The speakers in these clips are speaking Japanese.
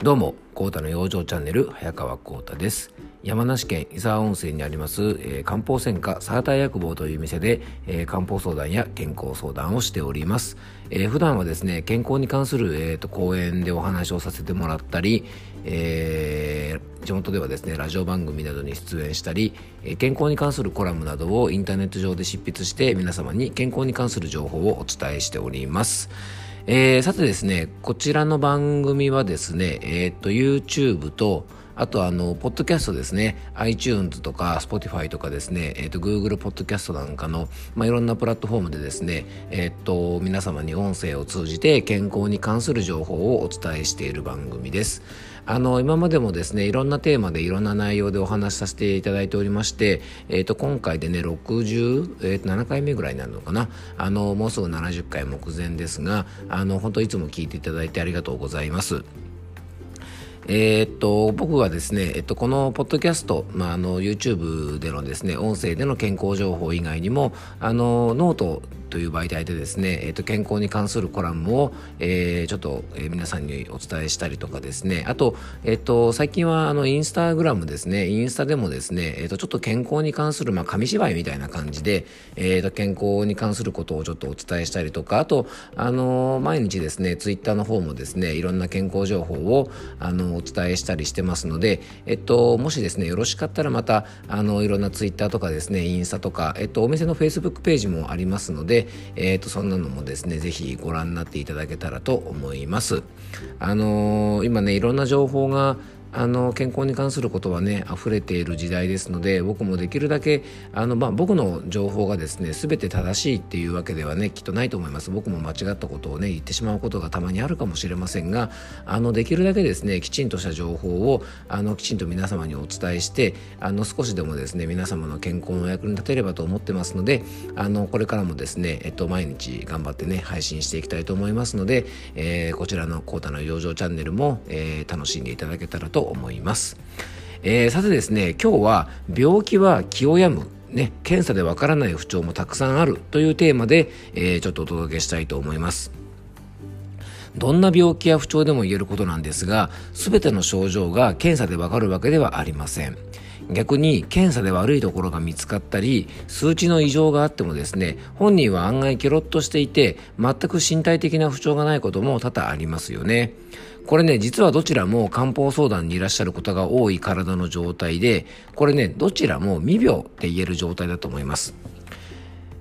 どうも、コータの養生チャンネル、早川コータです。山梨県伊沢温泉にあります、えー、漢方専科サーター薬房という店で、えー、漢方相談や健康相談をしております。えー、普段はですね、健康に関する、えーと、講演でお話をさせてもらったり、えー、地元ではですね、ラジオ番組などに出演したり、えー、健康に関するコラムなどをインターネット上で執筆して皆様に健康に関する情報をお伝えしております。えー、さてですね、こちらの番組はですね、えっ、と、YouTube と、あとあの、ポッドキャストですね、iTunes とか Spotify とかですね、えっ、ー、と、Google ポッドキャストなんかの、まあ、いろんなプラットフォームでですね、えっ、と、皆様に音声を通じて健康に関する情報をお伝えしている番組です。あの、今までもですね、いろんなテーマでいろんな内容でお話しさせていただいておりまして、えっ、ー、と、今回でね、67、えー、回目ぐらいになるのかな。あの、もうすぐ70回目前ですが、あの、本当いつも聞いていただいてありがとうございます。えー、っと、僕はですね、えっと、このポッドキャスト、まあ、あの、YouTube でのですね、音声での健康情報以外にも、あの、ノートという媒体でですね、えー、と健康に関するコラムを、えー、ちょっと、えー、皆さんにお伝えしたりとかですね。あと,、えー、と最近はあのインスタグラムですね。インスタでもですね、えー、とちょっと健康に関する、まあ、紙芝居みたいな感じで、えー、と健康に関することをちょっとお伝えしたりとか。あと、あの毎日ですねツイッターの方もですねいろんな健康情報をあのお伝えしたりしてますので、えっと、もしですねよろしかったらまたあのいろんなツイッターとかですねインスタとか、えっと、お店のフェイスブックページもありますので、えー、とそんなのもですね是非ご覧になっていただけたらと思います。あのー、今ねいろんな情報があの健康に関することはね溢れている時代ですので僕もできるだけあの、まあ、僕の情報がですね全て正しいっていうわけではねきっとないと思います。僕も間違ったことをね言ってしまうことがたまにあるかもしれませんがあのできるだけですねきちんとした情報をあのきちんと皆様にお伝えしてあの少しでもですね皆様の健康のお役に立てればと思ってますのであのこれからもですね、えっと、毎日頑張ってね配信していきたいと思いますので、えー、こちらの「コータの養生チャンネルも」えー、楽しんでいただけたらと思います。えー、さてですね、今日は病気は気を病む。ね、検査でわからない不調もたくさんあるというテーマで、えー、ちょっとお届けしたいと思います。どんな病気や不調でも言えることなんですが、すべての症状が検査でわかるわけではありません。逆に検査で悪いところが見つかったり数値の異常があってもですね本人は案外ケロッとしていて全く身体的な不調がないことも多々ありますよねこれね、実はどちらも漢方相談にいらっしゃる方が多い体の状態で、これね、どちらも未病って言える状態だと思います。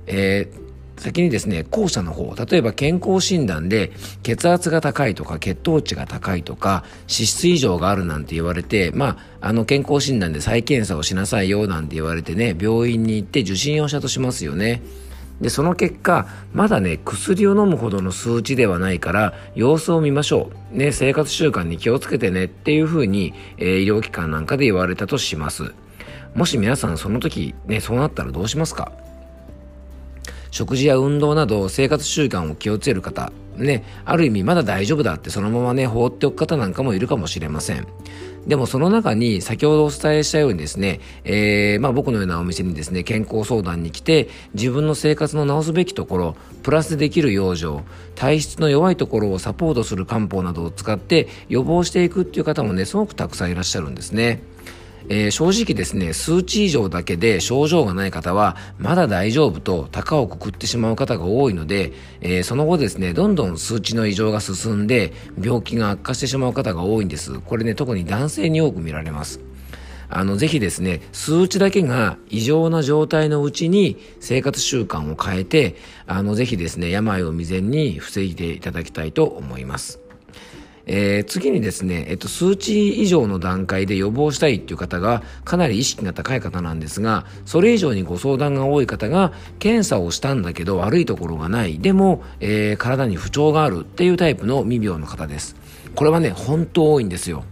えー先にですね、後者の方、例えば健康診断で血圧が高いとか血糖値が高いとか脂質異常があるなんて言われて、まあ、あの健康診断で再検査をしなさいよなんて言われてね、病院に行って受診をしたとしますよね。で、その結果、まだね、薬を飲むほどの数値ではないから、様子を見ましょう。ね、生活習慣に気をつけてねっていうふうに、えー、医療機関なんかで言われたとします。もし皆さんその時、ね、そうなったらどうしますか？食事や運動など生活習慣を気をつける方、ね、ある意味まだ大丈夫だってそのままね、放っておく方なんかもいるかもしれません。でもその中に先ほどお伝えしたようにですね、えー、まあ僕のようなお店にですね、健康相談に来て自分の生活の直すべきところ、プラスできる養生、体質の弱いところをサポートする漢方などを使って予防していくっていう方もね、すごくたくさんいらっしゃるんですね。えー、正直ですね、数値以上だけで症状がない方は、まだ大丈夫と高をくくってしまう方が多いので、えー、その後ですね、どんどん数値の異常が進んで、病気が悪化してしまう方が多いんです。これね、特に男性に多く見られます。あの、ぜひですね、数値だけが異常な状態のうちに生活習慣を変えて、あの、ぜひですね、病を未然に防いでいただきたいと思います。えー、次にですね、えっと、数値以上の段階で予防したいっていう方がかなり意識が高い方なんですが、それ以上にご相談が多い方が、検査をしたんだけど悪いところがない、でも、えー、体に不調があるっていうタイプの未病の方です。これはね、本当多いんですよ。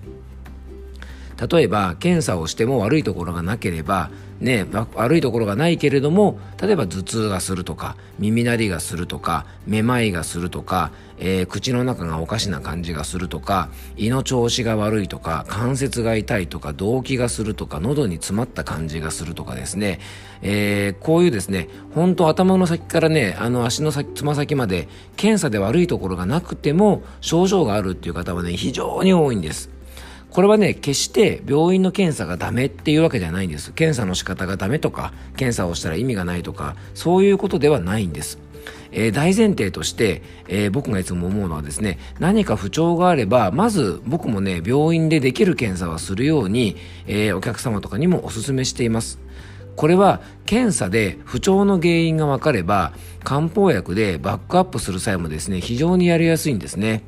例えば検査をしても悪いところがなければね、悪いところがないけれども例えば頭痛がするとか耳鳴りがするとかめまいがするとか、えー、口の中がおかしな感じがするとか胃の調子が悪いとか関節が痛いとか動悸がするとか喉に詰まった感じがするとかですね、えー、こういうですね本当頭の先からねあの足の先つま先まで検査で悪いところがなくても症状があるっていう方はね非常に多いんです。これはね、決して病院の検査がダメっていうわけじゃないんです。検査の仕方がダメとか、検査をしたら意味がないとか、そういうことではないんです。えー、大前提として、えー、僕がいつも思うのはですね、何か不調があれば、まず僕もね、病院でできる検査はするように、えー、お客様とかにもお勧めしています。これは検査で不調の原因が分かれば漢方薬でバックアップする際もですね非常にやりやすいんですね、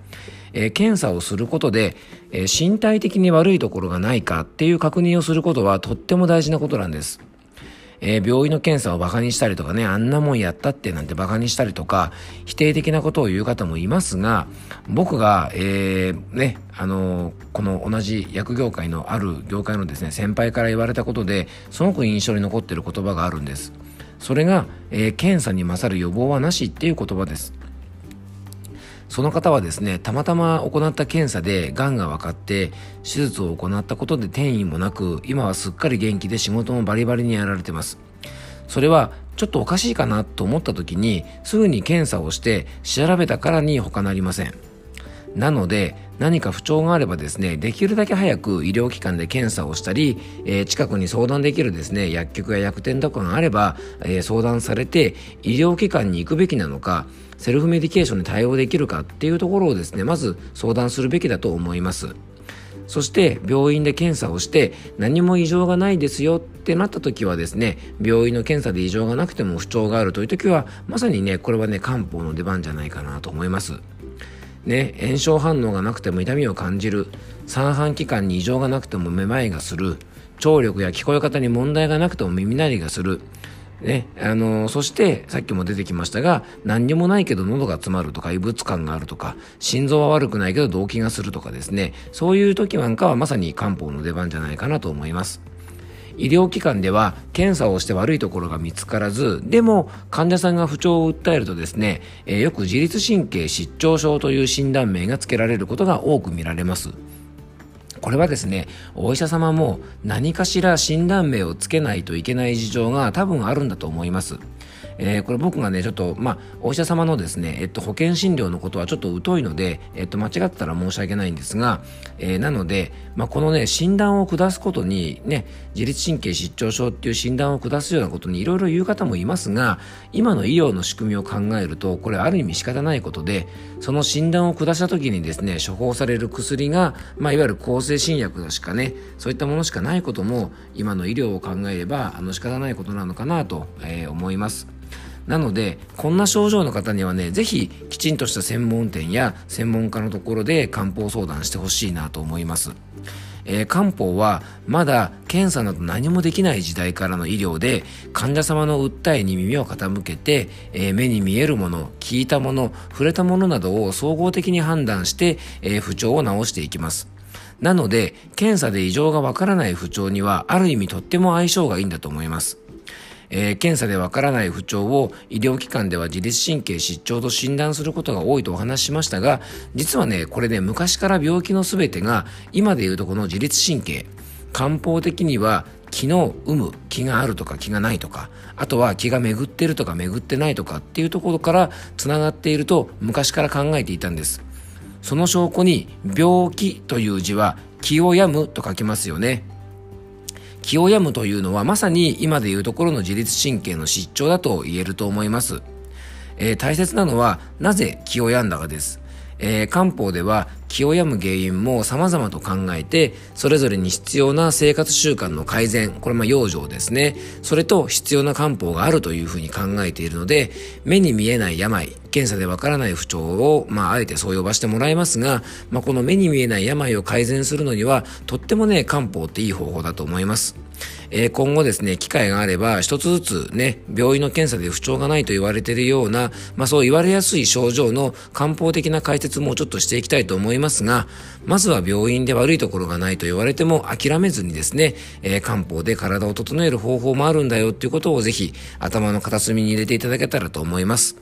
えー、検査をすることで、えー、身体的に悪いところがないかっていう確認をすることはとっても大事なことなんですえー、病院の検査をバカにしたりとかね、あんなもんやったってなんてバカにしたりとか、否定的なことを言う方もいますが、僕が、えー、ね、あのー、この同じ薬業界のある業界のですね、先輩から言われたことで、すごく印象に残ってる言葉があるんです。それが、えー、検査に勝る予防はなしっていう言葉です。その方はですね、たまたま行った検査で癌が分かって、手術を行ったことで転移もなく、今はすっかり元気で仕事もバリバリにやられてます。それはちょっとおかしいかなと思った時にすぐに検査をして調べたからに他なりません。なので何か不調があればですねできるだけ早く医療機関で検査をしたり、えー、近くに相談できるですね薬局や薬店とかがあれば、えー、相談されて医療機関に行くべきなのかセルフメディケーションに対応できるかっていうところをですねまず相談するべきだと思います。そして病院で検査をして何も異常がないですよってなった時はですね病院の検査で異常がなくても不調があるという時はまさにねこれはね漢方の出番じゃないかなと思います。ね、炎症反応がなくても痛みを感じる。三半規管に異常がなくてもめまいがする。聴力や聞こえ方に問題がなくても耳鳴りがする。ね、あのそしてさっきも出てきましたが何にもないけど喉が詰まるとか異物感があるとか心臓は悪くないけど動悸がするとかですね。そういう時なんかはまさに漢方の出番じゃないかなと思います。医療機関では検査をして悪いところが見つからずでも患者さんが不調を訴えるとですね、えー、よく自律神経失調症という診断名が付けられることが多く見られますこれはですね、お医者様も何かしら診断名をつけないといけない事情が多分あるんだと思います。えー、これ僕がね、ちょっと、まあ、お医者様のですね、えっと、保険診療のことはちょっと疎いので、えっと、間違ってたら申し訳ないんですが、えー、なので、まあ、このね、診断を下すことに、ね、自律神経失調症っていう診断を下すようなことにいろいろ言う方もいますが、今の医療の仕組みを考えると、これある意味仕方ないことで、その診断を下した時にですね、処方される薬が、まあ、いわゆる抗生新薬しかね、そういったものしかないことも、今の医療を考えれば、あの仕方ないことなのかなと、えー、思います。なのでこんな症状の方にはね是非きちんとした専門店や専門家のところで漢方相談してほしいなと思います。えー、漢方はまだ検査など何もできない時代からの医療で患者様の訴えに耳を傾けて、えー、目に見えるもの聞いたもの触れたものなどを総合的に判断して、えー、不調を治していきますなので検査で異常がわからない不調にはある意味とっても相性がいいんだと思いますえー、検査でわからない不調を医療機関では自律神経失調と診断することが多いとお話しましたが、実はね、これね、昔から病気のすべてが、今でいうとこの自律神経、漢方的には気の有無、気があるとか気がないとか、あとは気が巡ってるとか巡ってないとかっていうところから繋がっていると昔から考えていたんです。その証拠に、病気という字は気を病むと書きますよね。気を病むというのはまさに今でいうところの自律神経の失調だと言えると思います。えー、大切なのはなぜ気を病んだかです。えー、漢方では気を病む原因も様々と考えて、それぞれに必要な生活習慣の改善、これまあ養生ですね。それと必要な漢方があるというふうに考えているので、目に見えない病、検査でわからない不調を、まあ、あえてそう呼ばせてもらいますが、まあ、この目に見えない病を改善するのには、とってもね、漢方っていい方法だと思います。えー、今後ですね、機会があれば、一つずつね、病院の検査で不調がないと言われているような、まあそう言われやすい症状の漢方的な解説もちょっとしていきたいと思いますが、まずは病院で悪いところがないと言われても諦めずにですね、えー、漢方で体を整える方法もあるんだよっていうことをぜひ頭の片隅に入れていただけたらと思います。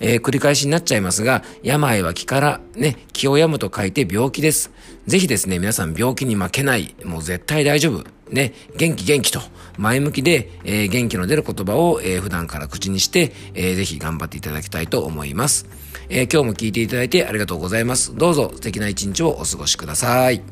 えー、繰り返しになっちゃいますが、病は気から、ね、気を病むと書いて病気です。ぜひですね、皆さん病気に負けない、もう絶対大丈夫。ね、元気元気と、前向きで、えー、元気の出る言葉を、えー、普段から口にして、えー、ぜひ頑張っていただきたいと思います。え今日も聞いていただいてありがとうございます。どうぞ素敵な一日をお過ごしください。